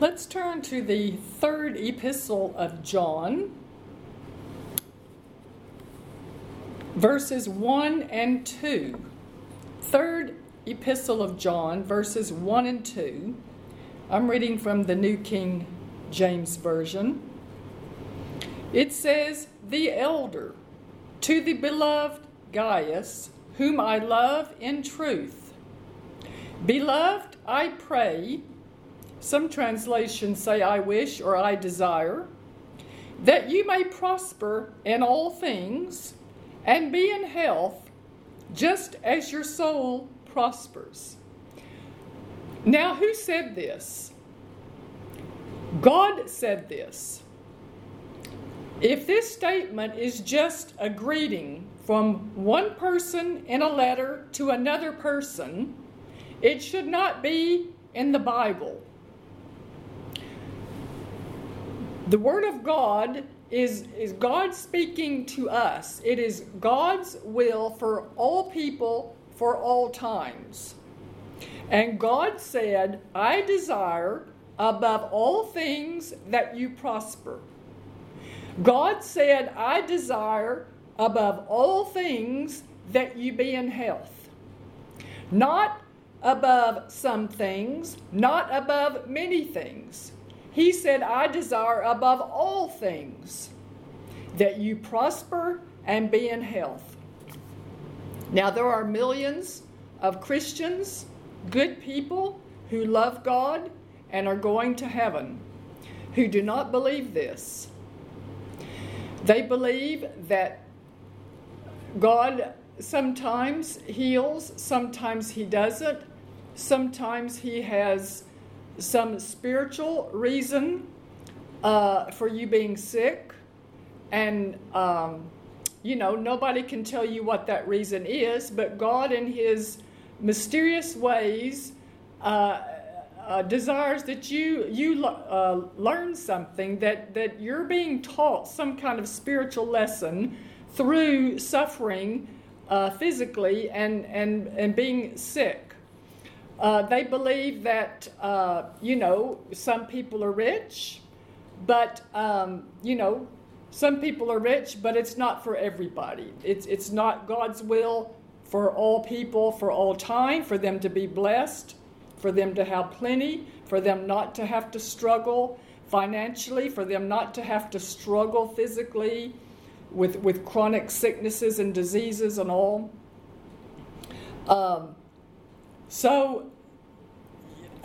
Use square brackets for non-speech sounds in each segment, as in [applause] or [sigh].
Let's turn to the third epistle of John, verses 1 and 2. Third epistle of John, verses 1 and 2. I'm reading from the New King James Version. It says, The elder, to the beloved Gaius, whom I love in truth. Beloved, I pray some translations say, I wish or I desire, that you may prosper in all things and be in health, just as your soul prospers. Now, who said this? God said this. If this statement is just a greeting from one person in a letter to another person, it should not be in the Bible. The Word of God is, is God speaking to us. It is God's will for all people for all times. And God said, I desire above all things that you prosper. God said, I desire above all things that you be in health. Not above some things, not above many things. He said, I desire above all things that you prosper and be in health. Now, there are millions of Christians, good people, who love God and are going to heaven, who do not believe this. They believe that God sometimes heals, sometimes He doesn't, sometimes He has some spiritual reason uh, for you being sick, and um, you know nobody can tell you what that reason is, but God, in His mysterious ways, uh, uh, desires that you you uh, learn something that that you're being taught some kind of spiritual lesson through suffering uh, physically and and and being sick. Uh, they believe that, uh, you know, some people are rich, but, um, you know, some people are rich, but it's not for everybody. It's, it's not God's will for all people for all time, for them to be blessed, for them to have plenty, for them not to have to struggle financially, for them not to have to struggle physically with, with chronic sicknesses and diseases and all. Um, so,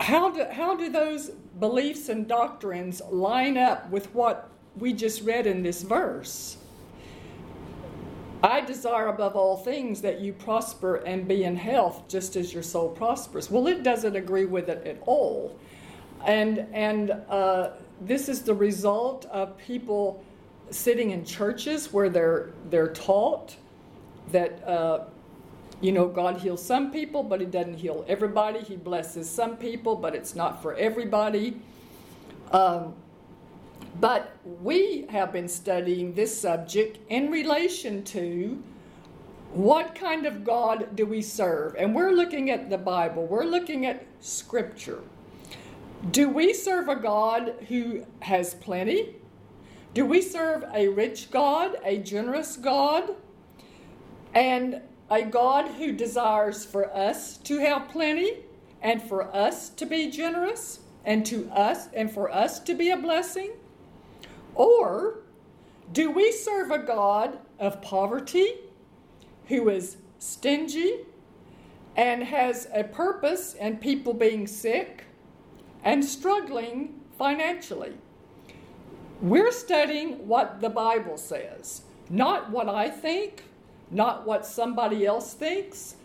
how do, how do those beliefs and doctrines line up with what we just read in this verse? I desire above all things that you prosper and be in health just as your soul prospers. Well, it doesn't agree with it at all. And, and uh, this is the result of people sitting in churches where they're, they're taught that uh, you know, God heals some people, but He doesn't heal everybody. He blesses some people, but it's not for everybody. Um, but we have been studying this subject in relation to what kind of God do we serve? And we're looking at the Bible, we're looking at Scripture. Do we serve a God who has plenty? Do we serve a rich God, a generous God? And a God who desires for us to have plenty and for us to be generous and to us and for us to be a blessing? Or do we serve a God of poverty who is stingy and has a purpose in people being sick and struggling financially? We're studying what the Bible says, not what I think not what somebody else thinks.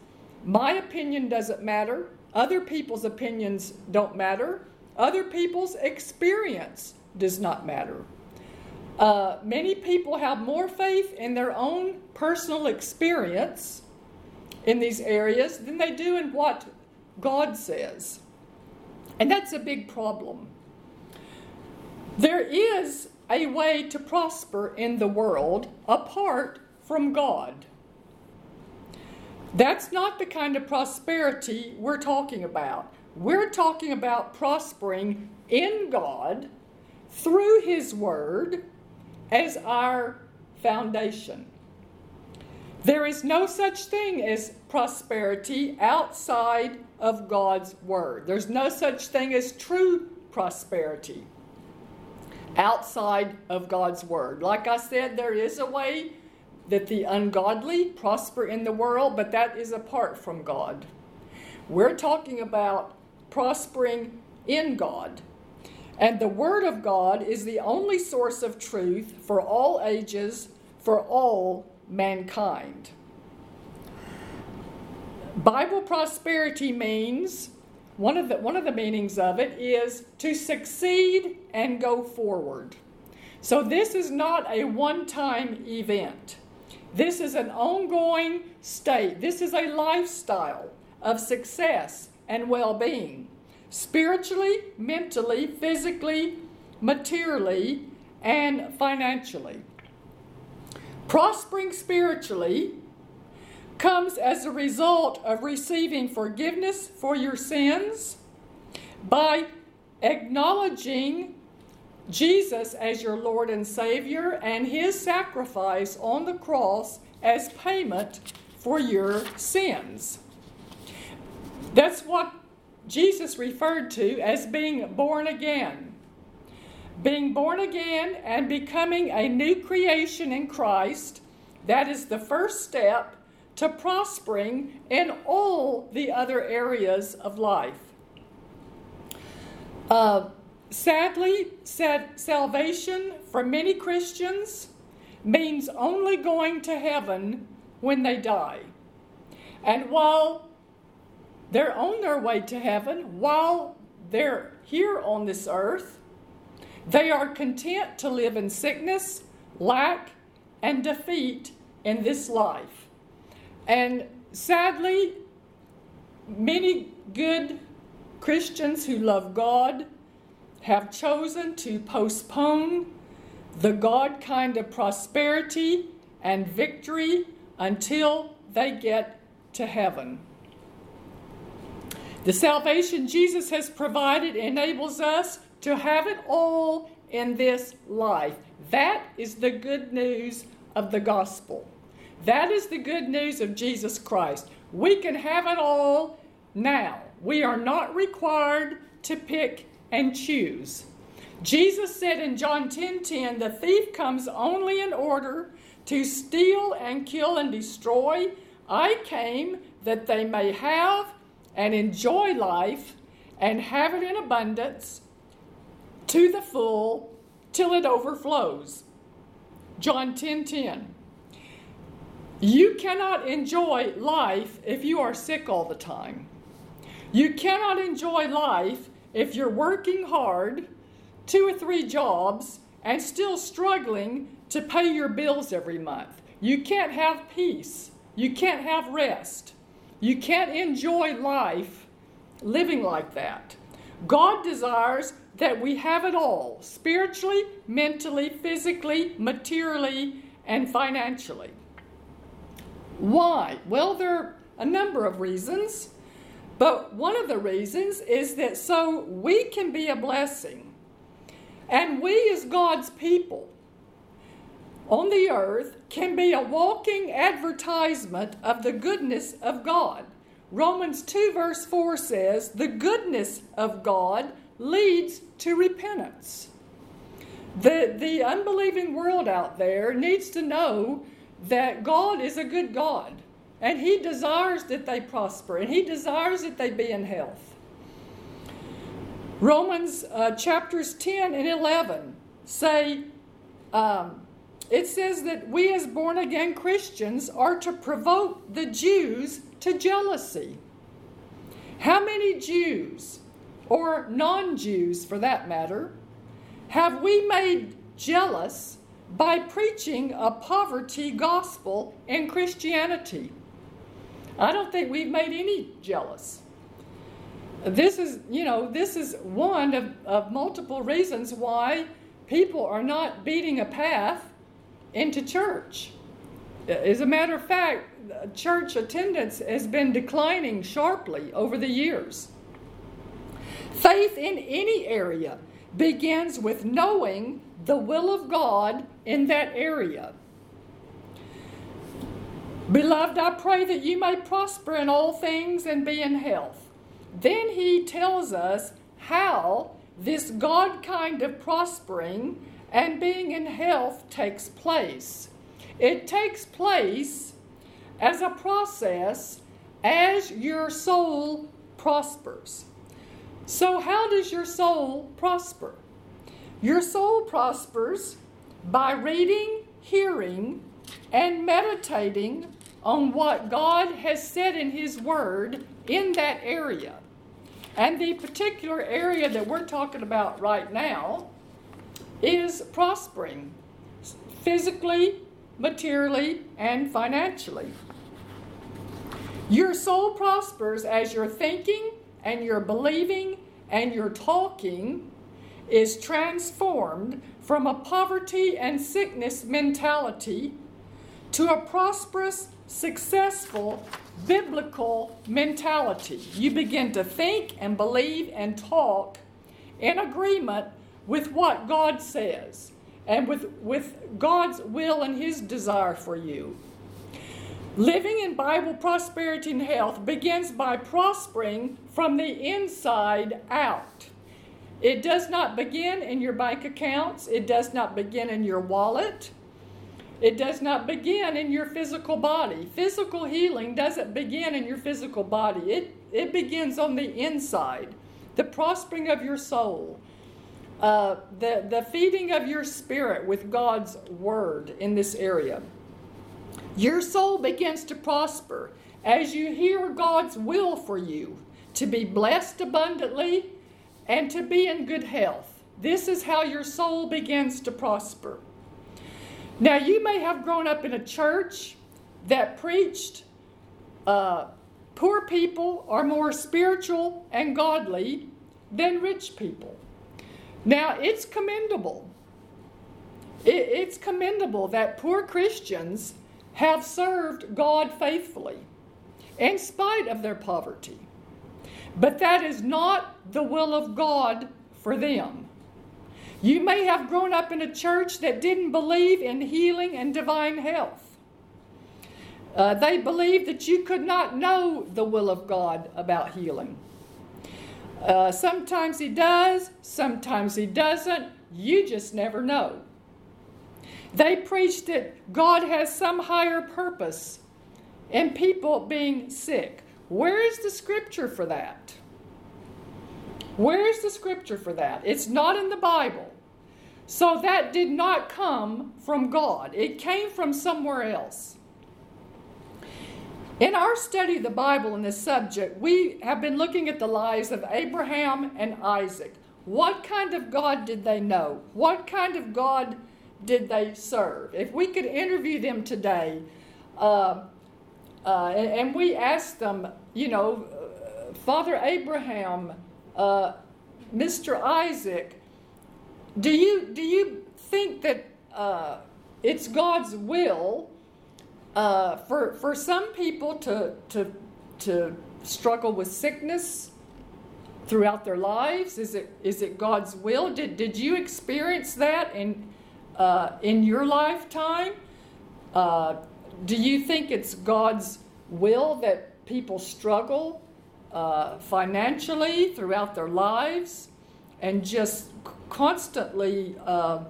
My opinion doesn't matter. Other people's opinions don't matter. Other people's experience does not matter. Uh, many people have more faith in their own personal experience in these areas than they do in what God says. And that's a big problem. There is a way to prosper in the world apart from God. That's not the kind of prosperity we're talking about. we're talking about prospering in God through His Word as our foundation. There is no such thing as prosperity outside of God's Word. There's no such thing as true prosperity outside of God's Word. Like I said, there is a way that the ungodly prosper in the world, but that is apart from God. We're talking about prospering in God. And the Word of God is the only source of truth for all ages, for all mankind. Bible prosperity means one of the one of the meanings of it is to succeed and go forward. So this is not a one-time event. This is an ongoing state. This is a lifestyle of success and well-being. Spiritually, mentally, physically, materially, and financially. Prospering spiritually comes as a result of receiving forgiveness for your sins by acknowledging Jesus as your Lord and Savior and His sacrifice on the cross as payment for your sins. That's what Jesus referred to as being born again. Being born again and becoming a new creation in Christ, that is the first step to prospering in all the other areas of life. Uh, sadly, sad, salvation for many Christians means only going to heaven when they die. And while they're on their way to heaven, while they're here on this earth, they are content to live in sickness, lack, and defeat in this life. And sadly, many good Christians who love God have chosen to postpone the God kind of prosperity and victory until they get to heaven. The salvation Jesus has provided enables us to have it all in this life. That is the good news of the gospel. That is the good news of Jesus Christ. We can have it all now. We are not required to pick and choose. Jesus said in John 10:10, 10, 10, "The thief comes only in order to steal and kill and destroy. I came that they may have and enjoy life and have it in abundance to the full till it overflows." John 10:10. 10, 10. You cannot enjoy life if you are sick all the time. You cannot enjoy life if you're working hard, two or three jobs, and still struggling to pay your bills every month. You can't have peace. You can't have rest. You can't enjoy life living like that. God desires that we have it all spiritually, mentally, physically, materially, and financially. Why? Well, there are a number of reasons, but one of the reasons is that so we can be a blessing. And we, as God's people on the earth, can be a walking advertisement of the goodness of God. Romans 2, verse 4 says, The goodness of God leads to repentance. The, the unbelieving world out there needs to know that God is a good God and He desires that they prosper and He desires that they be in health. Romans uh, chapters 10 and 11 say, um, it says that we as born again Christians are to provoke the Jews to jealousy. How many Jews, or non Jews for that matter, have we made jealous by preaching a poverty gospel in Christianity. I don't think we've made any jealous. This is, you know, this is one of, of multiple reasons why people are not beating a path into church. As a matter of fact, church attendance has been declining sharply over the years. Faith in any area begins with knowing the will of God in that area. Beloved, I pray that you may prosper in all things and be in health. Then he tells us how this God kind of prospering and being in health takes place. It takes place as a process as your soul prospers. So, how does your soul prosper? Your soul prospers by reading, hearing, and meditating on what God has said in His Word in that area. And the particular area that we're talking about right now is prospering physically, materially, and financially. Your soul prospers as your thinking and your believing and your talking is transformed from a poverty and sickness mentality to a prosperous, successful, biblical mentality. You begin to think and believe and talk in agreement with what God says and with, with God's will and His desire for you. Living in Bible prosperity and health begins by prospering from the inside out. It does not begin in your bank accounts, it does not begin in your wallet. It does not begin in your physical body. Physical healing doesn't begin in your physical body, it, it begins on the inside. The prospering of your soul, uh, the, the feeding of your spirit with God's word in this area. Your soul begins to prosper as you hear God's will for you to be blessed abundantly and to be in good health. This is how your soul begins to prosper. Now, you may have grown up in a church that preached uh, poor people are more spiritual and godly than rich people. Now, it's commendable. It, it's commendable that poor Christians have served God faithfully in spite of their poverty. But that is not the will of God for them. You may have grown up in a church that didn't believe in healing and divine health. Uh, they believed that you could not know the will of God about healing. Uh, sometimes He does, sometimes He doesn't. You just never know. They preached that God has some higher purpose in people being sick. Where is the scripture for that? Where is the scripture for that? It's not in the Bible. So that did not come from God, it came from somewhere else. In our study of the Bible in this subject, we have been looking at the lives of Abraham and Isaac. What kind of God did they know? What kind of God did they serve? If we could interview them today, uh, uh, and, we asked them, you know, Father Abraham, uh, Mr. Isaac, do you do you think that uh, it's God's will uh, for for some people to to to struggle with sickness throughout their lives? Is it is it God's will? Did did you experience that in uh, in your lifetime? Uh, do you think it's God's will that people struggle uh, financially throughout their lives and just constantly uh,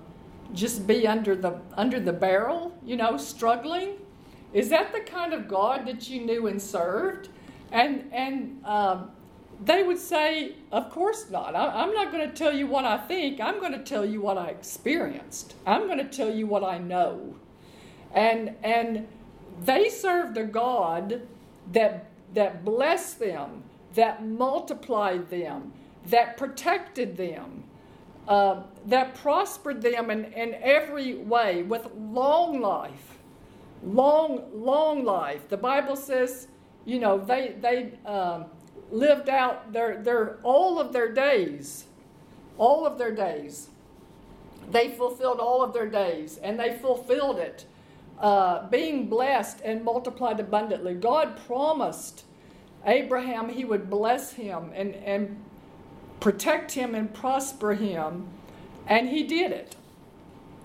just be under the under the barrel, you know, struggling? Is that the kind of God that you knew and served? And and um, they would say, Of course not. I, am not going to tell you what I think. I'm going to tell you what I experienced. I'm going to tell you what I know. And, and they served a God that, that blessed them, that multiplied them, that protected them, uh, that prospered them in, in every way with long life. Long, long life. The Bible says, you know, they, they, um, lived out their, their all of their days. All of their days. They fulfilled all of their days, and they fulfilled it, uh, being blessed and multiplied abundantly. God promised Abraham he would bless him and, and protect him and prosper him. And he did it.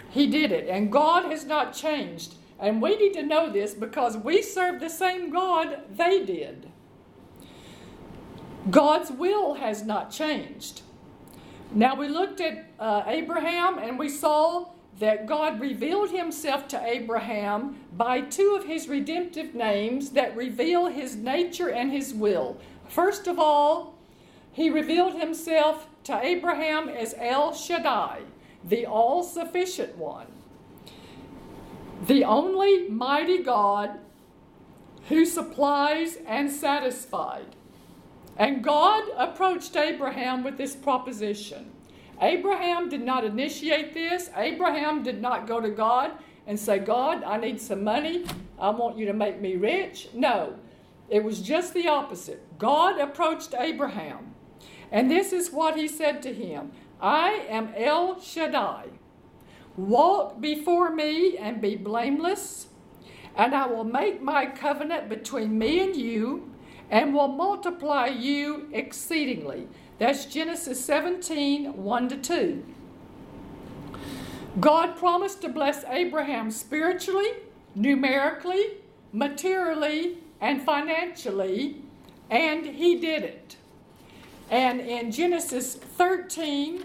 He did it. And God has not changed. And we need to know this because we serve the same God they did. God's will has not changed. Now, we looked at uh, Abraham and we saw that God revealed himself to Abraham by two of his redemptive names that reveal his nature and his will. First of all, he revealed himself to Abraham as El Shaddai, the all sufficient one, the only mighty God who supplies and satisfies. And God approached Abraham with this proposition. Abraham did not initiate this. Abraham did not go to God and say, God, I need some money. I want you to make me rich. No, it was just the opposite. God approached Abraham. And this is what he said to him I am El Shaddai. Walk before me and be blameless, and I will make my covenant between me and you and will multiply you exceedingly. That's Genesis 17 1 to 2. God promised to bless Abraham spiritually, numerically, materially, and financially, and he did it. And in Genesis 13,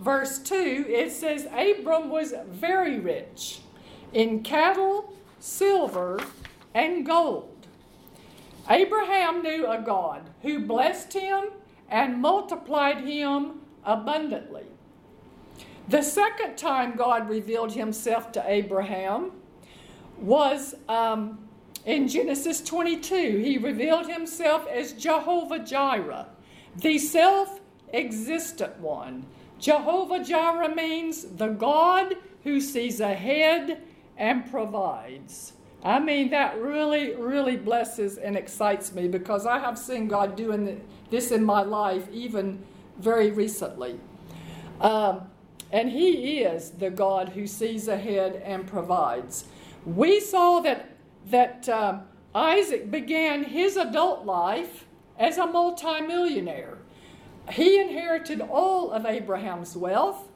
verse 2, it says Abram was very rich in cattle, silver, and gold Abraham knew a God who blessed him and multiplied him abundantly. The second time God revealed himself to Abraham was um, in Genesis 22. He revealed himself as Jehovah Jireh, the self existent one. Jehovah Jireh means the God who sees ahead and provides. I mean, that really, really blesses and excites me because I have seen God doing this in my life even very recently. Um, and He is the God who sees ahead and provides. We saw that, that um, Isaac began his adult life as a multimillionaire. He inherited all of Abraham's wealth.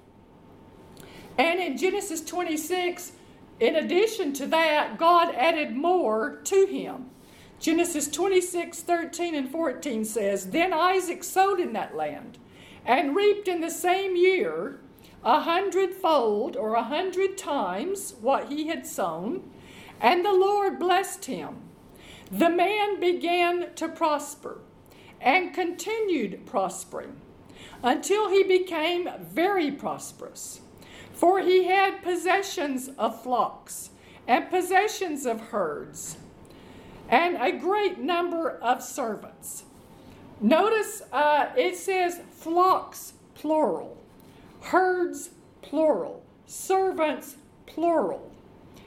And in Genesis 26, in addition to that, God added more to him. Genesis 26, 13 and 14 says, Then Isaac sowed in that land and reaped in the same year a hundredfold or a hundred times what he had sown, and the Lord blessed him. The man began to prosper and continued prospering until he became very prosperous. For he had possessions of flocks and possessions of herds and a great number of servants. Notice uh, it says flocks, plural, herds, plural, servants, plural.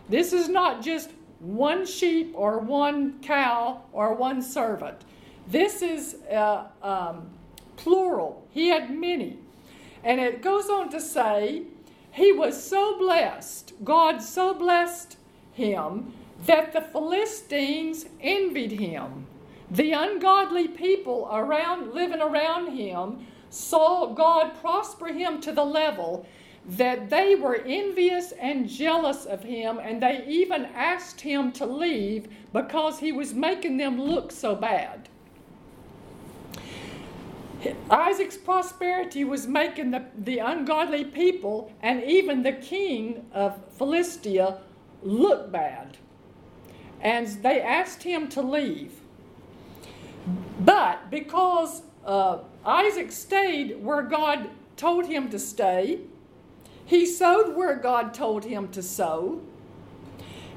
This is not just one sheep or one cow or one servant. This is uh, um, plural. He had many. And it goes on to say he was so blessed, God so blessed him, that the Philistines envied him. The ungodly people around living around him saw God prosper him to the level that they were envious and jealous of him, and they even asked him to leave because he was making them look so bad. Isaac's prosperity was making the, the ungodly people and even the king of Philistia look bad. And they asked him to leave. But because uh, Isaac stayed where God told him to stay, he sowed where God told him to sow.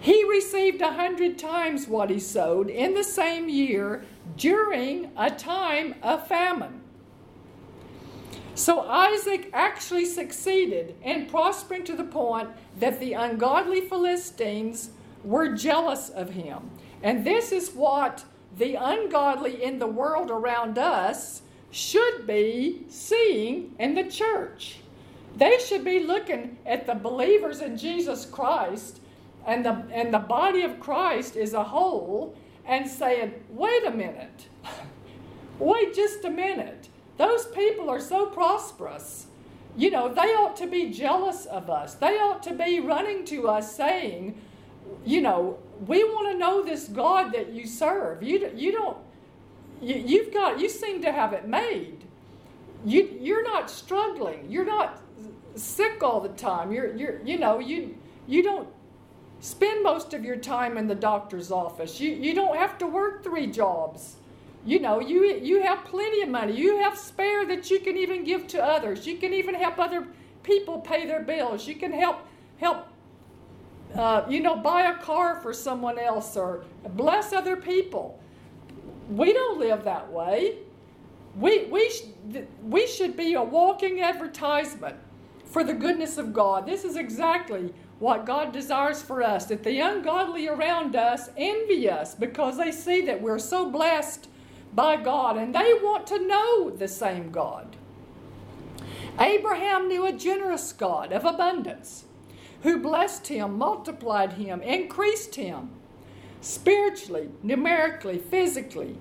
He received a hundred times what he sowed in the same year during a time of famine. So Isaac actually succeeded in prospering to the point that the ungodly Philistines were jealous of him. And this is what the ungodly in the world around us should be seeing in the church. They should be looking at the believers in Jesus Christ and the, and the body of Christ as a whole and saying, wait a minute, [laughs] wait just a minute those people are so prosperous. You know, they ought to be jealous of us. They ought to be running to us saying, you know, we want to know this God that you serve. You, you don't, you, you've got, you seem to have it made. You, you're not struggling. You're not sick all the time. You're, you're, you know, you, you don't spend most of your time in the doctor's office. You, you don't have to work three jobs. You know, you, you have plenty of money. You have spare that you can even give to others. You can even help other people pay their bills. You can help help uh, you know, buy a car for someone else or bless other people. We don't live that way. We, we, sh- we should be a walking advertisement for the goodness of God. This is exactly what God desires for us that the ungodly around us envy us because they see that we're so blessed by God and they want to know the same God. Abraham knew a generous God of abundance who blessed him, multiplied him, increased him spiritually, numerically, physically,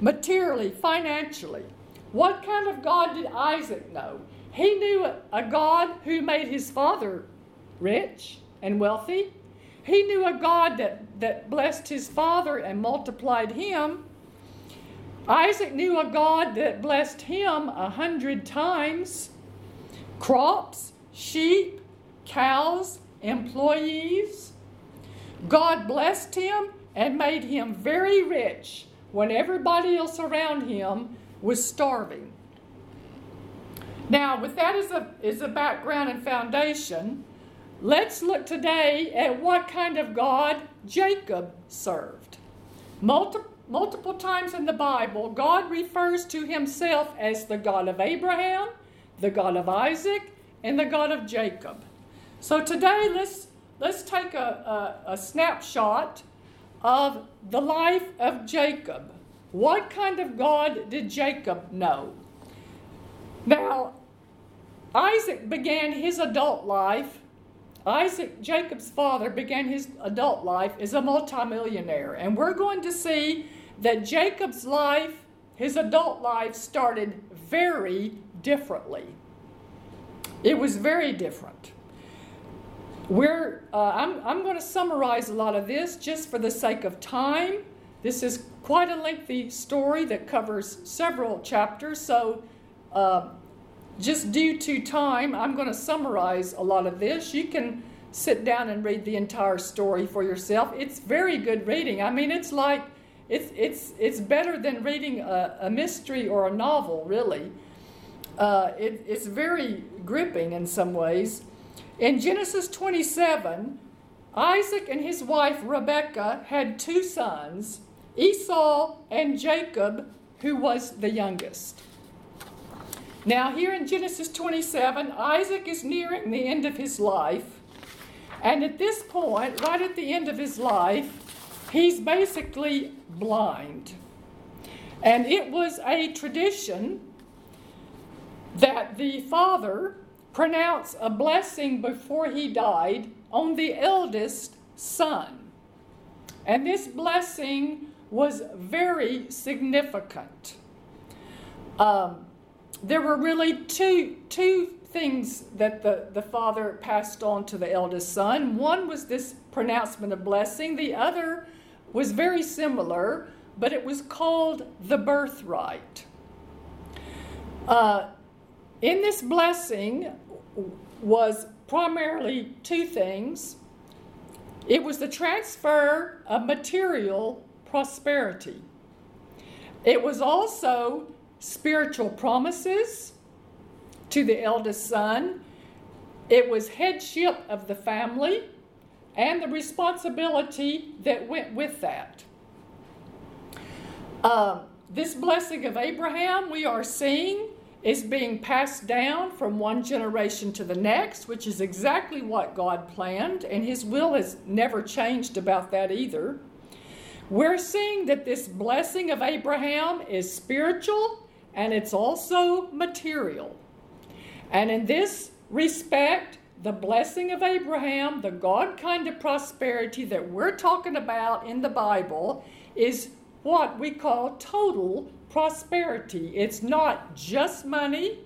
materially, financially. What kind of God did Isaac know? He knew a God who made his father rich and wealthy. He knew a God that, that blessed his father and multiplied him. Isaac knew a God that blessed him a hundred times crops, sheep, cows, employees. God blessed him and made him very rich when everybody else around him was starving. Now, with that as a, as a background and foundation, let's look today at what kind of God Jacob served. Multi- multiple times in the Bible, God refers to himself as the God of Abraham, the God of Isaac, and the God of Jacob. So today, let's, let's take a, a, a snapshot of the life of Jacob. What kind of God did Jacob know? Now, Isaac began his adult life. Isaac, Jacob's father, began his adult life as a multimillionaire. And we're going to see that Jacob's life, his adult life, started very differently. It was very different. We're, uh, I'm, I'm going to summarize a lot of this just for the sake of time. This is quite a lengthy story that covers several chapters, so uh, just due to time, I'm going to summarize a lot of this. You can sit down and read the entire story for yourself. It's very good reading. I mean, it's like it's it's it's better than reading a, a mystery or a novel, really. Uh, it, it's very gripping in some ways. In Genesis 27, Isaac and his wife Rebekah had two sons, Esau and Jacob, who was the youngest. Now, here in Genesis 27, Isaac is nearing the end of his life. And at this point, right at the end of his life, he's basically blind. And it was a tradition that the father pronounce a blessing before he died on the eldest son. And this blessing was very significant. Um, there were really two, two things that the, the father passed on to the eldest son. One was this pronouncement of blessing, the other was very similar, but it was called the birthright. Uh, in this blessing, was primarily two things. It was the transfer of material prosperity, it was also spiritual promises to the eldest son, it was headship of the family, and the responsibility that went with that. Uh, this blessing of Abraham we are seeing is being passed down from one generation to the next, which is exactly what God planned, and His will has never changed about that either. We're seeing that this blessing of Abraham is spiritual and it's also material. And in this respect, the blessing of Abraham, the God kind of prosperity that we're talking about in the Bible, is what we call total prosperity. It's not just money,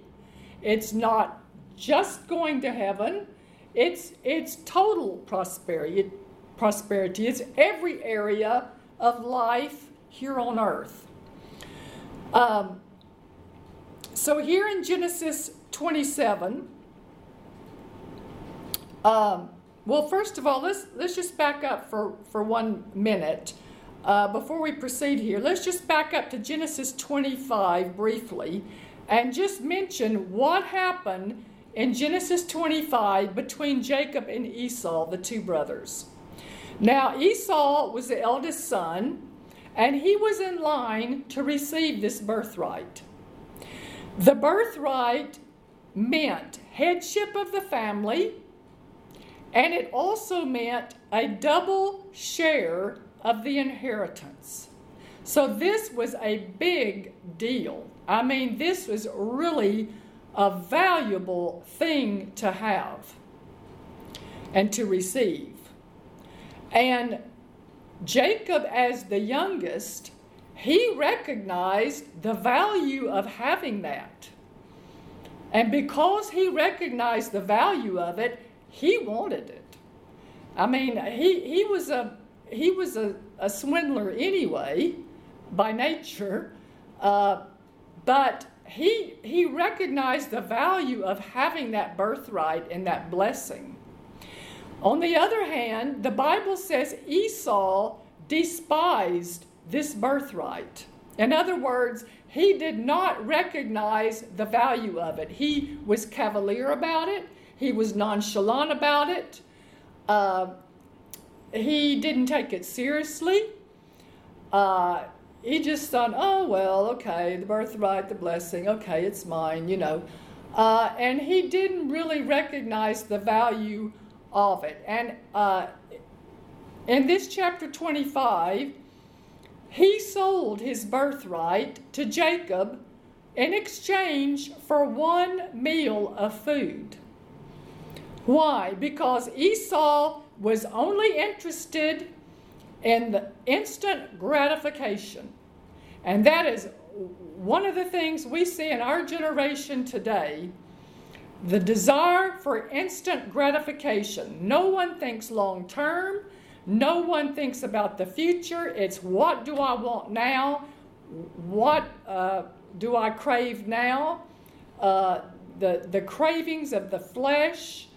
it's not just going to heaven, it's, it's total prosperity. Prosperity. It's every area of life here on earth. Um, so here in Genesis 27, um, well, first of all, let's let's just back up for for one minute uh, before we proceed here. Let's just back up to Genesis 25 briefly, and just mention what happened in Genesis 25 between Jacob and Esau, the two brothers. Now, Esau was the eldest son, and he was in line to receive this birthright. The birthright meant headship of the family, and it also meant a double share of the inheritance. So, this was a big deal. I mean, this was really a valuable thing to have and to receive. And Jacob, as the youngest, he recognized the value of having that. And because he recognized the value of it, he wanted it. I mean, he, he was a he was a, a swindler anyway, by nature, uh, but he he recognized the value of having that birthright and that blessing. On the other hand, the Bible says Esau despised this birthright. In other words, he did not recognize the value of it. He was cavalier about it, he was nonchalant about it, uh, he didn't take it seriously. Uh, he just thought, oh, well, okay, the birthright, the blessing, okay, it's mine, you know. Uh, and he didn't really recognize the value of it. And uh, in this chapter 25, he sold his birthright to Jacob in exchange for one meal of food. Why? Because Esau was only interested in the instant gratification. And that is one of the things we see in our generation today the desire for instant gratification. No one thinks long term, no one thinks about the future. It's what do I want now? What uh, do I crave now? Uh, the, the cravings of the flesh,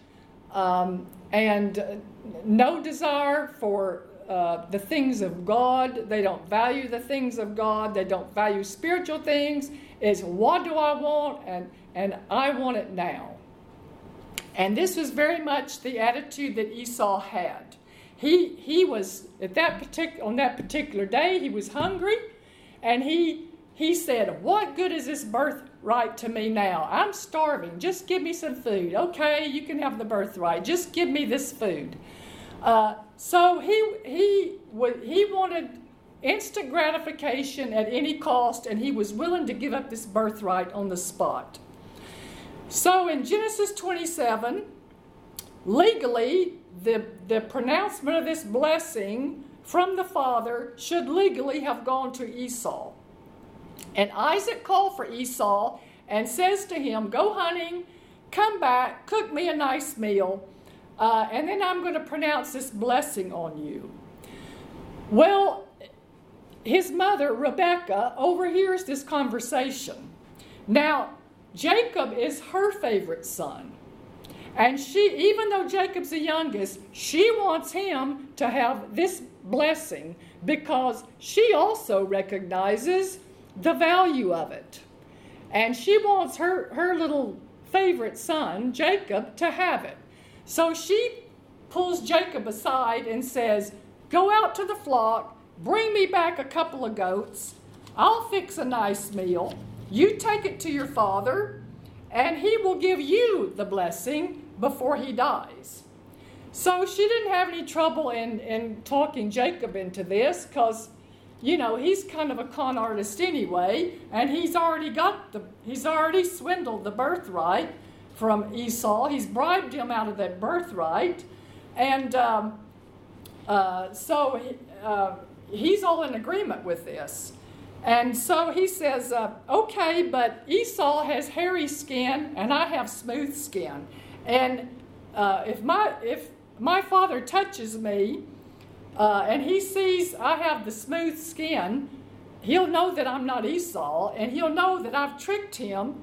um, and no desire for uh, the things of God. They don't value the things of God. They don't value spiritual things. It's what do I want? And, and I want it now. And this was very much the attitude that Esau had. He, he was, at that partic- on that particular day, he was hungry, and he, he said, What good is this birthright to me now? I'm starving. Just give me some food. Okay, you can have the birthright. Just give me this food. Uh, so he, he, he wanted instant gratification at any cost, and he was willing to give up this birthright on the spot. So in Genesis 27, legally, the, the pronouncement of this blessing from the father should legally have gone to Esau. And Isaac called for Esau and says to him, Go hunting, come back, cook me a nice meal, uh, and then I'm going to pronounce this blessing on you. Well, his mother, Rebecca, overhears this conversation. Now, Jacob is her favorite son. And she, even though Jacob's the youngest, she wants him to have this blessing because she also recognizes the value of it. And she wants her, her little favorite son, Jacob, to have it. So she pulls Jacob aside and says, Go out to the flock, bring me back a couple of goats. I'll fix a nice meal. You take it to your father, and he will give you the blessing before he dies. So she didn't have any trouble in, in talking Jacob into this because, you know, he's kind of a con artist anyway, and he's already got the, he's already swindled the birthright from Esau. He's bribed him out of that birthright. And um, uh, so uh, he's all in agreement with this. And so he says, uh, okay, but Esau has hairy skin and I have smooth skin. And uh, if, my, if my father touches me uh, and he sees I have the smooth skin, he'll know that I'm not Esau and he'll know that I've tricked him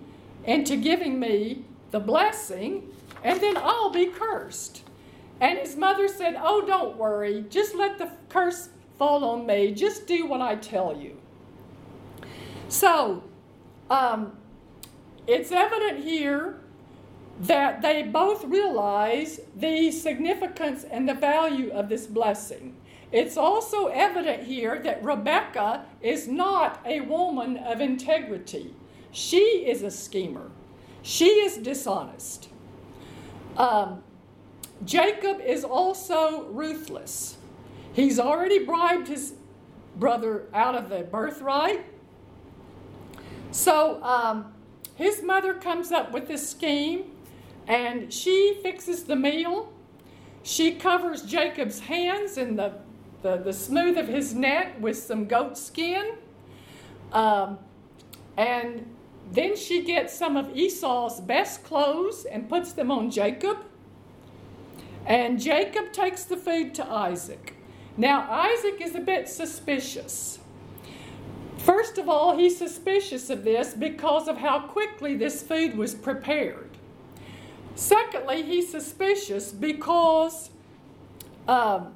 into giving me the blessing and then I'll be cursed. And his mother said, Oh, don't worry, just let the curse fall on me, just do what I tell you. So, um, it's evident here that they both realize the significance and the value of this blessing. It's also evident here that Rebecca is not a woman of integrity. She is a schemer. She is dishonest. Um, Jacob is also ruthless. He's already bribed his brother out of the birthright. So um, his mother comes up with this scheme and she fixes the meal. She covers Jacob's hands in the, the, the smooth of his neck with some goat skin. Um, and then she gets some of Esau's best clothes and puts them on Jacob. And Jacob takes the food to Isaac. Now, Isaac is a bit suspicious. First of all, he's suspicious of this because of how quickly this food was prepared. Secondly, he's suspicious because um,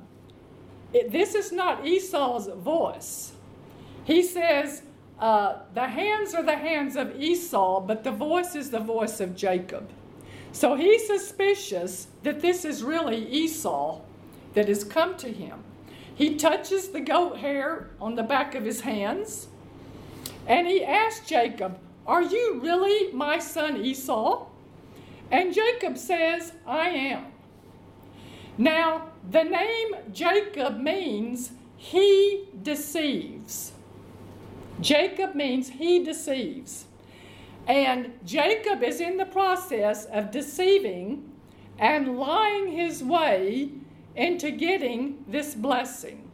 it, this is not Esau's voice. He says, uh, The hands are the hands of Esau, but the voice is the voice of Jacob. So he's suspicious that this is really Esau that has come to him. He touches the goat hair on the back of his hands. And he asks Jacob, Are you really my son Esau? And Jacob says, I am. Now, the name Jacob means he deceives. Jacob means he deceives. And Jacob is in the process of deceiving and lying his way into getting this blessing.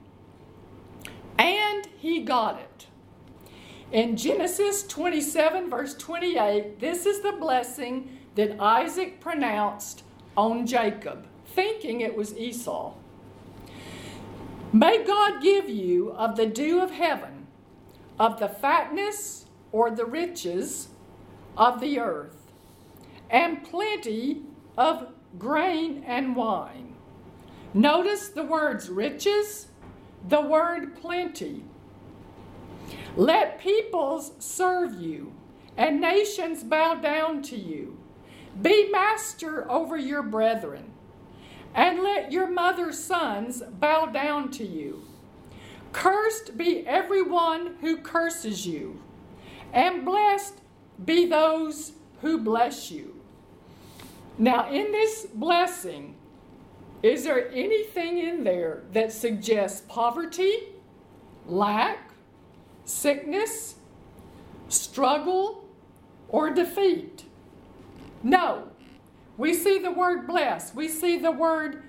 And he got it. In Genesis 27, verse 28, this is the blessing that Isaac pronounced on Jacob, thinking it was Esau. May God give you of the dew of heaven, of the fatness or the riches of the earth, and plenty of grain and wine. Notice the words riches, the word plenty, let peoples serve you, and nations bow down to you. Be master over your brethren, and let your mother's sons bow down to you. Cursed be everyone who curses you, and blessed be those who bless you. Now, in this blessing, is there anything in there that suggests poverty, lack, sickness, struggle, or defeat. No. We see the word bless. We see the word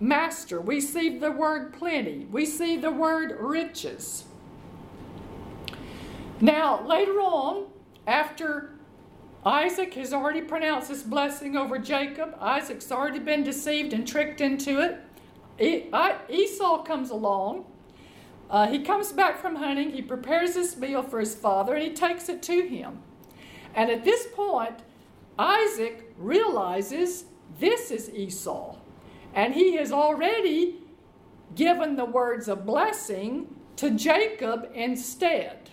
master. We see the word plenty. We see the word riches. Now, later on, after Isaac has already pronounced this blessing over Jacob, Isaac's already been deceived and tricked into it. Esau comes along uh, he comes back from hunting, he prepares this meal for his father, and he takes it to him. And at this point, Isaac realizes this is Esau. And he has already given the words of blessing to Jacob instead.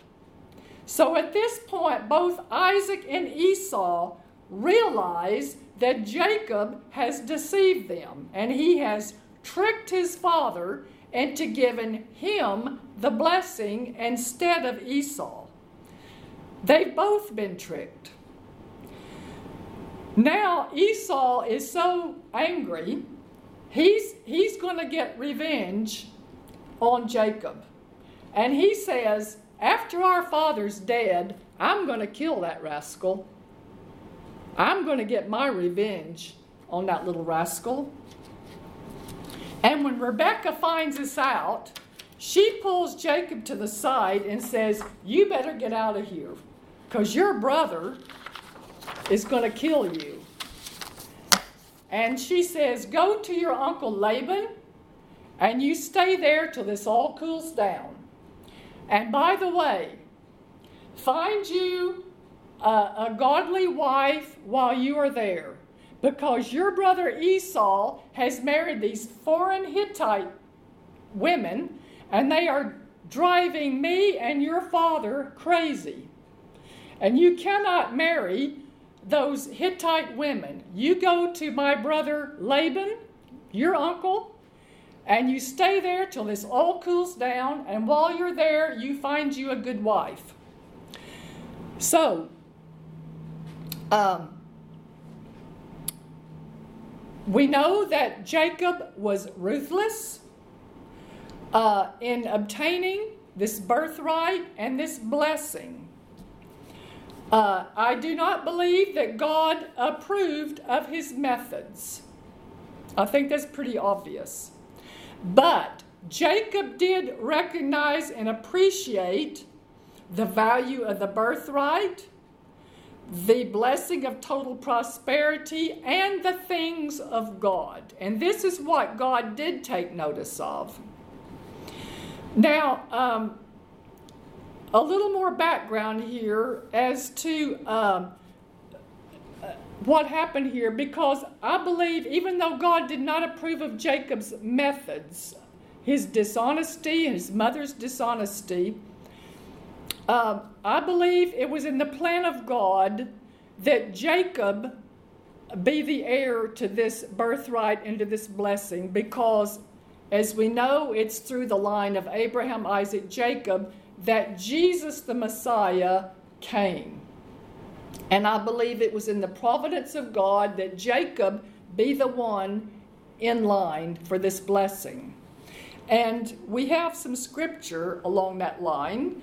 So at this point, both Isaac and Esau realize that Jacob has deceived them and he has tricked his father into giving him the blessing instead of Esau. They've both been tricked. Now Esau is so angry, he's, he's going to get revenge on Jacob. And he says, After our father's dead, I'm going to kill that rascal. I'm going to get my revenge on that little rascal. And when Rebecca finds this out, she pulls Jacob to the side and says, You better get out of here because your brother is going to kill you. And she says, Go to your uncle Laban and you stay there till this all cools down. And by the way, find you a, a godly wife while you are there because your brother Esau has married these foreign Hittite women and they are driving me and your father crazy. And you cannot marry those Hittite women. You go to my brother Laban, your uncle, and you stay there till this all cools down. And while you're there, you find you a good wife. So, um, we know that Jacob was ruthless uh, in obtaining this birthright and this blessing. Uh, I do not believe that God approved of his methods. I think that's pretty obvious. But Jacob did recognize and appreciate the value of the birthright, the blessing of total prosperity, and the things of God. And this is what God did take notice of. Now, um, a little more background here as to um, what happened here, because I believe, even though God did not approve of Jacob's methods, his dishonesty, his mother's dishonesty, uh, I believe it was in the plan of God that Jacob be the heir to this birthright and to this blessing because as we know, it's through the line of Abraham, Isaac, Jacob that Jesus the Messiah came. And I believe it was in the providence of God that Jacob be the one in line for this blessing. And we have some scripture along that line.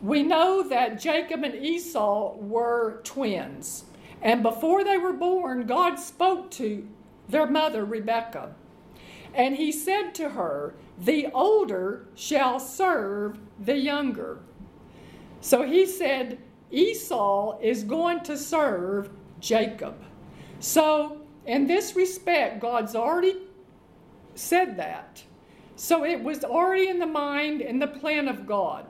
We know that Jacob and Esau were twins. And before they were born, God spoke to their mother, Rebekah. And he said to her, The older shall serve the younger. So he said, Esau is going to serve Jacob. So, in this respect, God's already said that. So it was already in the mind and the plan of God.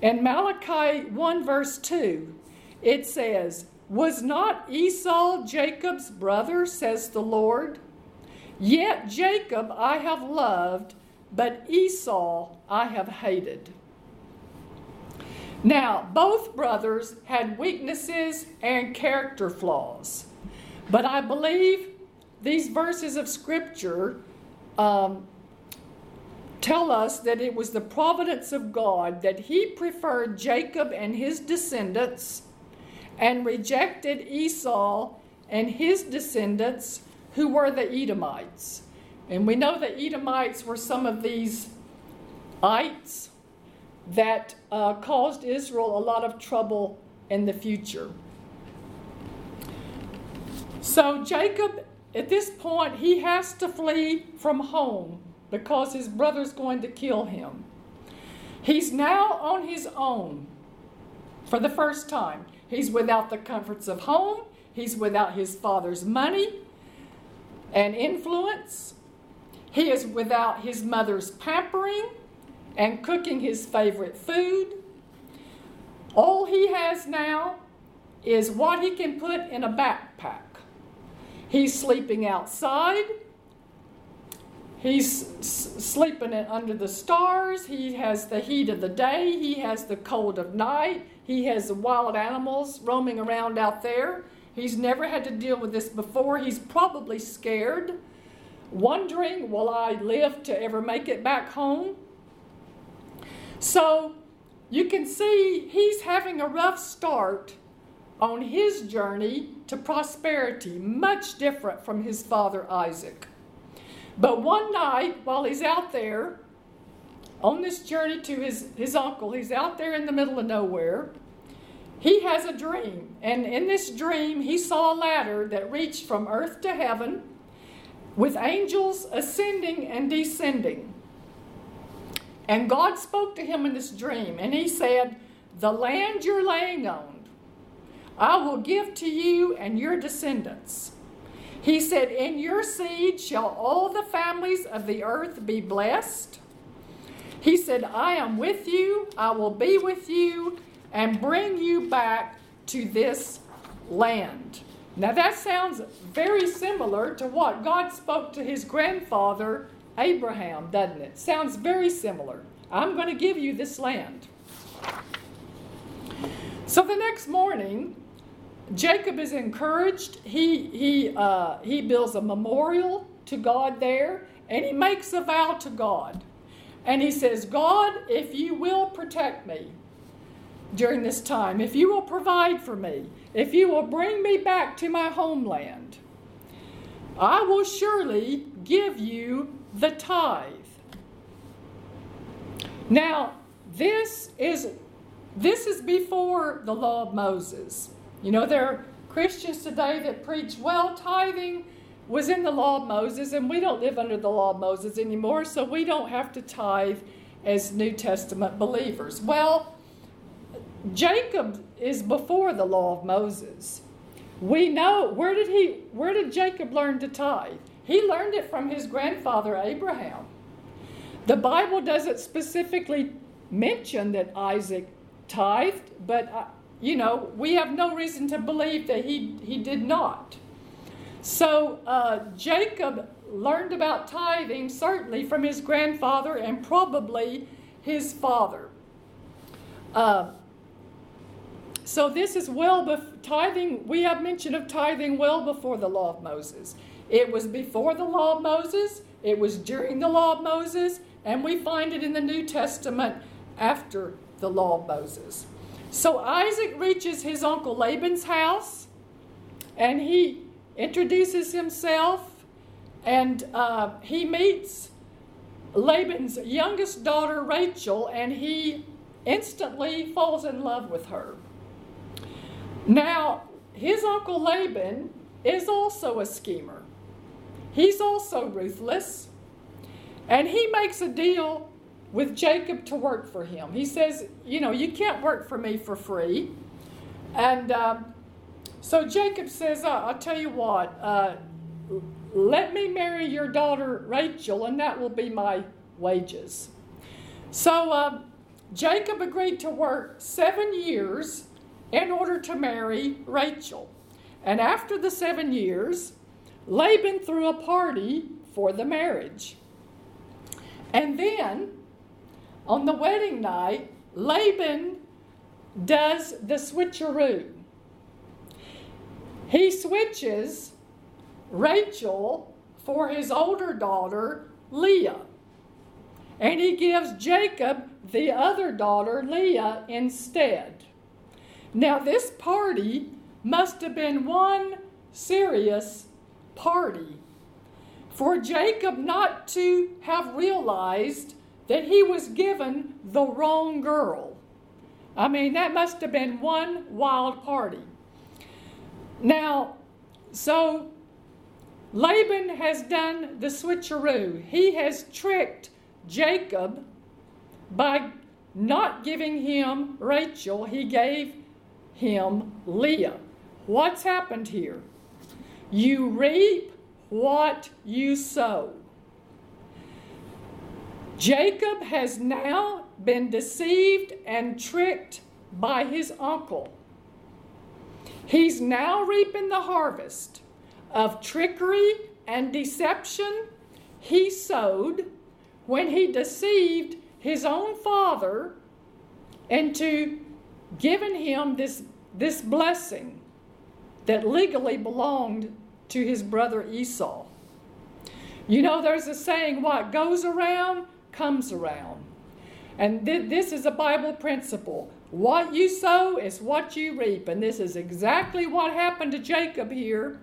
In Malachi 1, verse 2, it says, Was not Esau Jacob's brother, says the Lord? Yet Jacob I have loved, but Esau I have hated. Now, both brothers had weaknesses and character flaws, but I believe these verses of Scripture um, tell us that it was the providence of God that He preferred Jacob and his descendants and rejected Esau and his descendants who were the Edomites. And we know the Edomites were some of these ites that uh, caused Israel a lot of trouble in the future. So Jacob, at this point, he has to flee from home because his brother's going to kill him. He's now on his own for the first time. He's without the comforts of home, he's without his father's money, and influence. He is without his mother's pampering and cooking his favorite food. All he has now is what he can put in a backpack. He's sleeping outside. He's sleeping under the stars. He has the heat of the day. He has the cold of night. He has the wild animals roaming around out there. He's never had to deal with this before. He's probably scared, wondering, will I live to ever make it back home? So you can see he's having a rough start on his journey to prosperity, much different from his father Isaac. But one night, while he's out there on this journey to his, his uncle, he's out there in the middle of nowhere he has a dream. And in this dream, he saw a ladder that reached from earth to heaven with angels ascending and descending. And God spoke to him in this dream, and he said, The land you're laying on, I will give to you and your descendants. He said, In your seed shall all the families of the earth be blessed. He said, I am with you, I will be with you, and bring you back to this land. Now that sounds very similar to what God spoke to his grandfather Abraham, doesn't it? Sounds very similar. I'm going to give you this land. So the next morning, Jacob is encouraged. He, he, uh, he builds a memorial to God there, and he makes a vow to God. And he says, God, if you will protect me during this time, if you will provide for me, if you will bring me back to my homeland, I will surely give you the tithe. Now, this is this is before the law of Moses. You know, there are Christians today that preach, well, tithing was in the law of Moses, and we don't live under the law of Moses anymore, so we don't have to tithe as New Testament believers. Well, Jacob is before the law of Moses. We know where did he where did Jacob learn to tithe? He learned it from his grandfather Abraham. The Bible doesn't specifically mention that Isaac tithed, but uh, you know, we have no reason to believe that he, he did not. So uh, Jacob learned about tithing certainly from his grandfather and probably his father. Uh, so this is well before tithing. We have mention of tithing well before the law of Moses. It was before the law of Moses. It was during the law of Moses, and we find it in the New Testament after the law of Moses. So Isaac reaches his uncle Laban's house, and he introduces himself, and uh, he meets Laban's youngest daughter, Rachel, and he instantly falls in love with her. Now, his uncle Laban is also a schemer. He's also ruthless. And he makes a deal with Jacob to work for him. He says, You know, you can't work for me for free. And um, so Jacob says, uh, I'll tell you what, uh, let me marry your daughter Rachel, and that will be my wages. So uh, Jacob agreed to work seven years in order to marry Rachel. And after the seven years, Laban threw a party for the marriage. And then, on the wedding night, Laban does the switcheroo. He switches Rachel for his older daughter, Leah. And he gives Jacob the other daughter, Leah, instead. Now, this party must have been one serious party for Jacob not to have realized that he was given the wrong girl. I mean, that must have been one wild party. Now, so Laban has done the switcheroo. He has tricked Jacob by not giving him Rachel, he gave him Leah. What's happened here? You reap what you sow. Jacob has now been deceived and tricked by his uncle. He's now reaping the harvest of trickery and deception he sowed when he deceived his own father into giving him this, this blessing that legally belonged to his brother Esau. You know, there's a saying, what goes around comes around. And th- this is a Bible principle. What you sow is what you reap. And this is exactly what happened to Jacob here.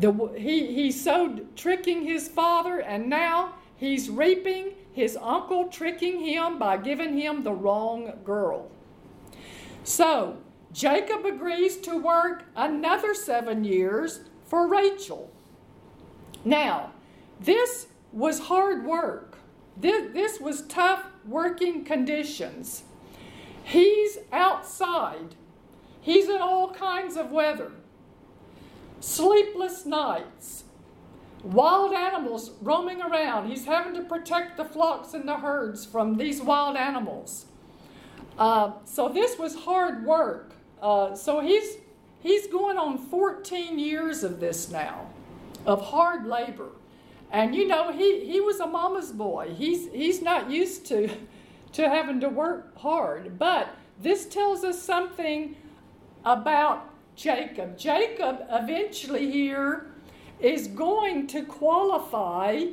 The, he, he sowed tricking his father, and now he's reaping his uncle tricking him by giving him the wrong girl. So, Jacob agrees to work another seven years for Rachel. Now, this was hard work. this, this was tough working conditions. He's outside, he's in all kinds of weather, sleepless nights, wild animals roaming around. He's having to protect the flocks and the herds from these wild animals. Uh, so this was hard work. Uh, so he's he's going on 14 years of this now, of hard labor. And you know, he, he was a mama's boy. He's he's not used to to having to work hard. But this tells us something about Jacob. Jacob eventually here is going to qualify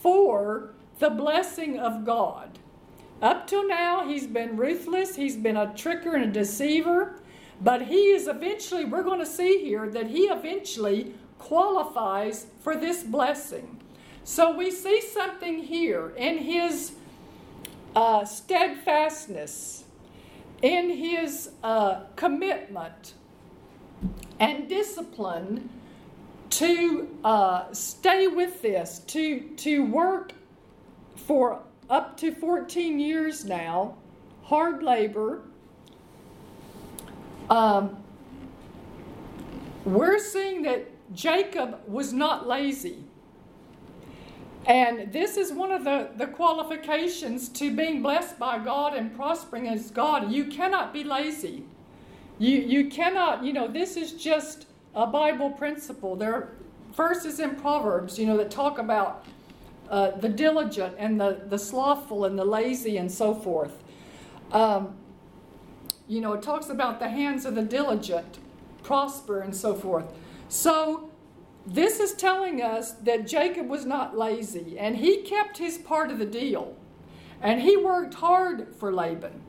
for the blessing of God. Up till now, he's been ruthless, he's been a tricker and a deceiver, but he is eventually, we're going to see here that he eventually qualifies for this blessing. So we see something here in his uh, steadfastness, in his uh, commitment and discipline to uh, stay with this, to, to work for up to 14 years now, hard labor. Um, we're seeing that Jacob was not lazy. And this is one of the, the qualifications to being blessed by God and prospering as God. You cannot be lazy. You, you cannot, you know, this is just a Bible principle. There are verses in Proverbs, you know, that talk about uh, the diligent and the, the slothful and the lazy and so forth. Um, you know, it talks about the hands of the diligent prosper and so forth. So, this is telling us that Jacob was not lazy and he kept his part of the deal and he worked hard for Laban.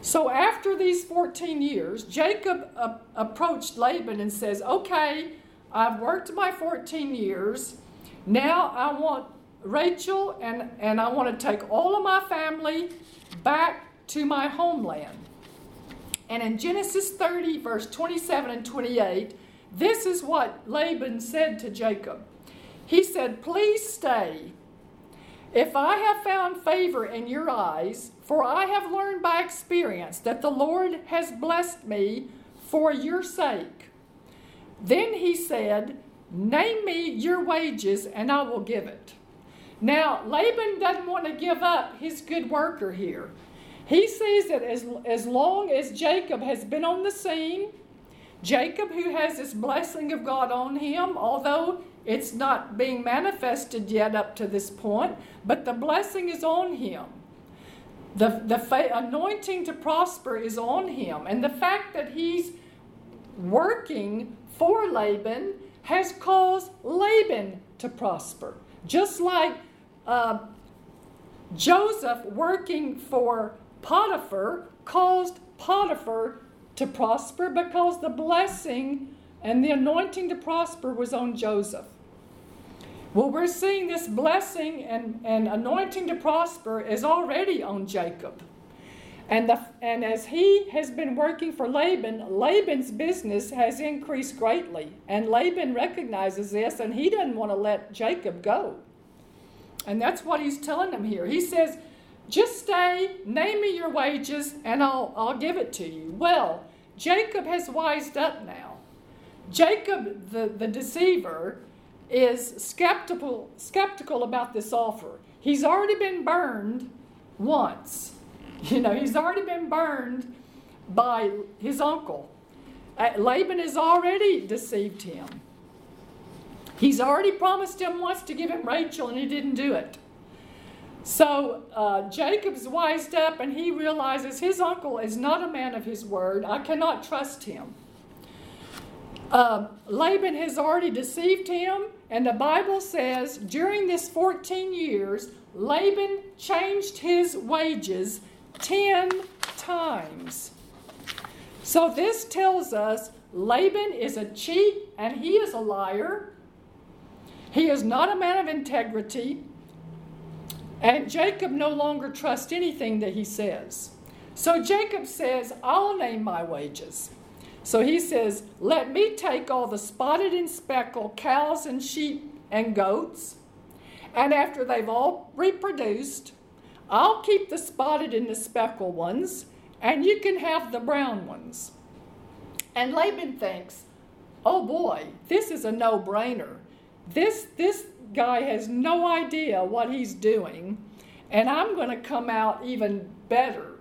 So, after these 14 years, Jacob uh, approached Laban and says, Okay, I've worked my 14 years. Now I want Rachel and, and I want to take all of my family back to my homeland. And in Genesis 30, verse 27 and 28, this is what Laban said to Jacob. He said, Please stay. If I have found favor in your eyes, for I have learned by experience that the Lord has blessed me for your sake. Then he said, Name me your wages, and I will give it. Now, Laban doesn't want to give up his good worker here. He sees that as, as long as Jacob has been on the scene, Jacob, who has this blessing of God on him, although it's not being manifested yet up to this point, but the blessing is on him. The, the fa- anointing to prosper is on him. And the fact that he's working for Laban has caused Laban to prosper. Just like uh, Joseph working for Potiphar caused Potiphar to prosper because the blessing and the anointing to prosper was on Joseph. Well, we're seeing this blessing and, and anointing to prosper is already on Jacob. And, the, and as he has been working for Laban, Laban's business has increased greatly. And Laban recognizes this and he doesn't want to let Jacob go. And that's what he's telling them here. He says, just stay, name me your wages, and I'll, I'll give it to you. Well, Jacob has wised up now. Jacob, the, the deceiver, is skeptical, skeptical about this offer. He's already been burned once. [laughs] You know, he's already been burned by his uncle. Uh, Laban has already deceived him. He's already promised him once to give him Rachel, and he didn't do it. So uh, Jacob's wised up and he realizes his uncle is not a man of his word. I cannot trust him. Uh, Laban has already deceived him, and the Bible says during this 14 years, Laban changed his wages 10 times. So this tells us Laban is a cheat and he is a liar. He is not a man of integrity. And Jacob no longer trusts anything that he says. So Jacob says, I'll name my wages. So he says, Let me take all the spotted and speckled cows and sheep and goats, And after they've all reproduced, I'll keep the spotted and the speckled ones, and you can have the brown ones. And Laban thinks, oh boy, this is a no brainer. This, this guy has no idea what he's doing, and I'm going to come out even better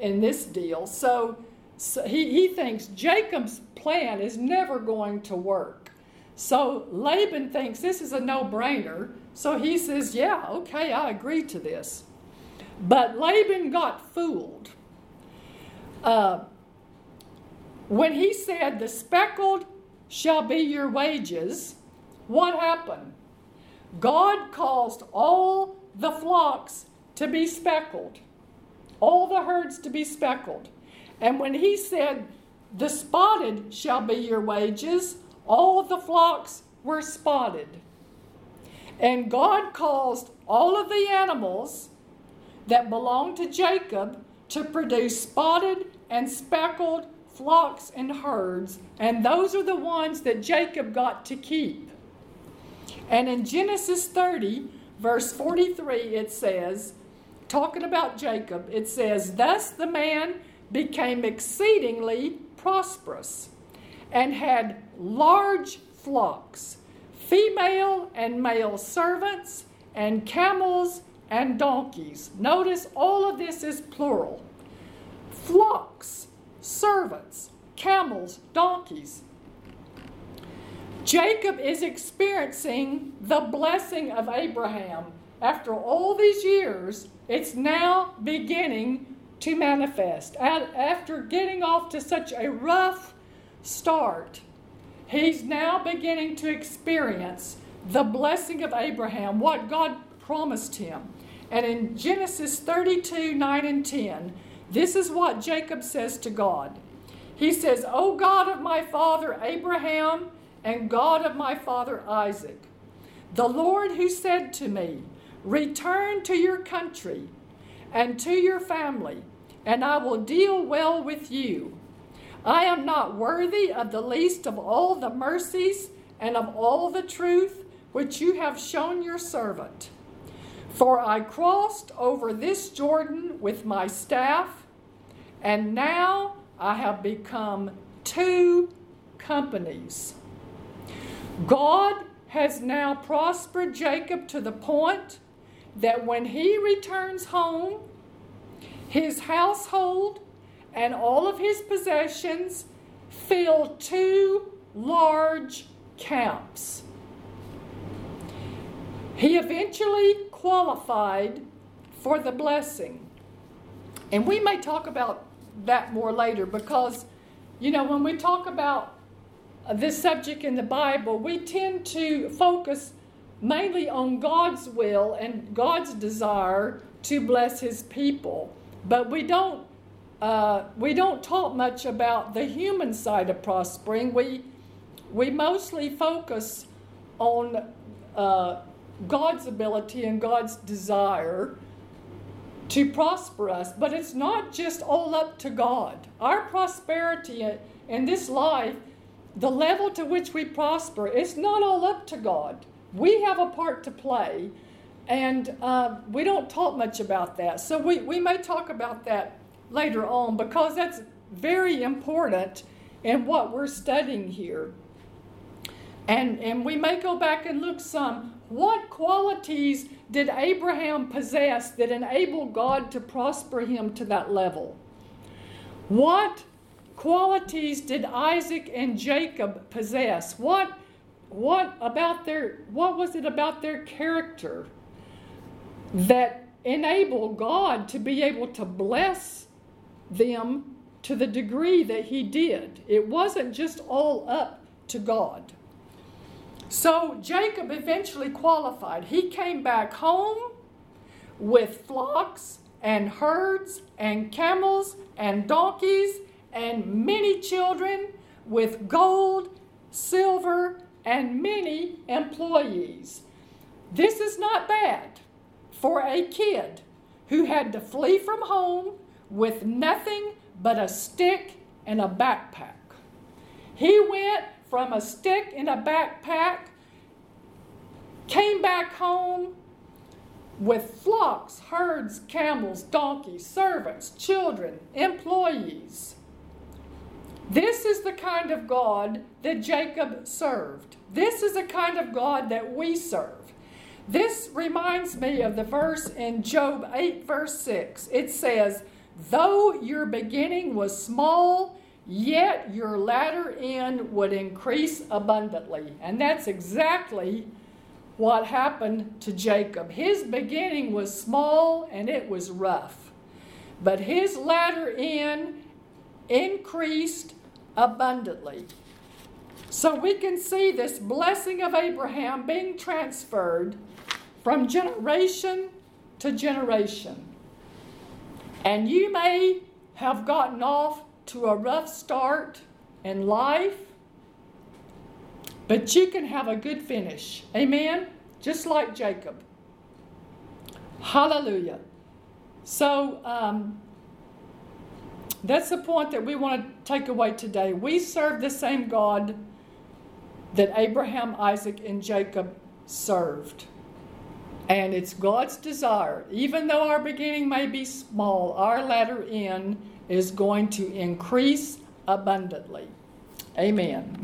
in this deal. So, so he, he thinks Jacob's plan is never going to work. So Laban thinks this is a no brainer. So he says, Yeah, okay, I agree to this. But Laban got fooled. Uh, when he said, The speckled shall be your wages, what happened? God caused all the flocks to be speckled, all the herds to be speckled. And when he said, The spotted shall be your wages, all the flocks were spotted. And God caused all of the animals that belonged to Jacob to produce spotted and speckled flocks and herds, and those are the ones that Jacob got to keep. And in Genesis 30, verse 43, it says, talking about Jacob, it says, Thus the man became exceedingly prosperous and had large flocks, female and male servants, and camels and donkeys. Notice all of this is plural. Flocks, servants, camels, donkeys. Jacob is experiencing the blessing of Abraham. After all these years, it's now beginning to manifest. After getting off to such a rough start, he's now beginning to experience the blessing of Abraham, what God promised him. And in Genesis 32 9 and 10, this is what Jacob says to God. He says, O God of my father Abraham and God of my father Isaac, the Lord who said to me, Return to your country and to your family, and I will deal well with you. I am not worthy of the least of all the mercies and of all the truth which you have shown your servant. For I crossed over this Jordan with my staff, and now I have become two companies. God has now prospered Jacob to the point that when he returns home, his household and all of his possessions fill two large camps. He eventually qualified for the blessing. And we may talk about that more later because, you know, when we talk about this subject in the Bible, we tend to focus mainly on God's will and God's desire to bless His people. But we don't uh, we don't talk much about the human side of prospering. We we mostly focus on uh, God's ability and God's desire to prosper us. But it's not just all up to God. Our prosperity in this life, the level to which we prosper, it's not all up to God. We have a part to play, and uh, we don't talk much about that. So we, we may talk about that later on because that's very important in what we're studying here. And, and we may go back and look some what qualities did Abraham possess that enabled God to prosper him to that level? What qualities did Isaac and Jacob possess? What what about their what was it about their character that enabled God to be able to bless them to the degree that he did? It wasn't just all up to God. So Jacob eventually qualified. He came back home with flocks and herds and camels and donkeys and many children with gold, silver, and many employees. This is not bad for a kid who had to flee from home with nothing but a stick and a backpack. He went from a stick and a backpack came back home with flocks, herds, camels, donkeys, servants, children, employees. This is the kind of God that Jacob served. This is the kind of God that we serve. This reminds me of the verse in Job 8, verse 6. It says, Though your beginning was small, yet your latter end would increase abundantly. And that's exactly what happened to Jacob. His beginning was small and it was rough, but his latter end increased abundantly. So we can see this blessing of Abraham being transferred from generation to generation. And you may have gotten off to a rough start in life, but you can have a good finish. Amen? Just like Jacob. Hallelujah. So, um, that's the point that we want to take away today. We serve the same God that Abraham, Isaac, and Jacob served. And it's God's desire, even though our beginning may be small, our latter end is going to increase abundantly. Amen.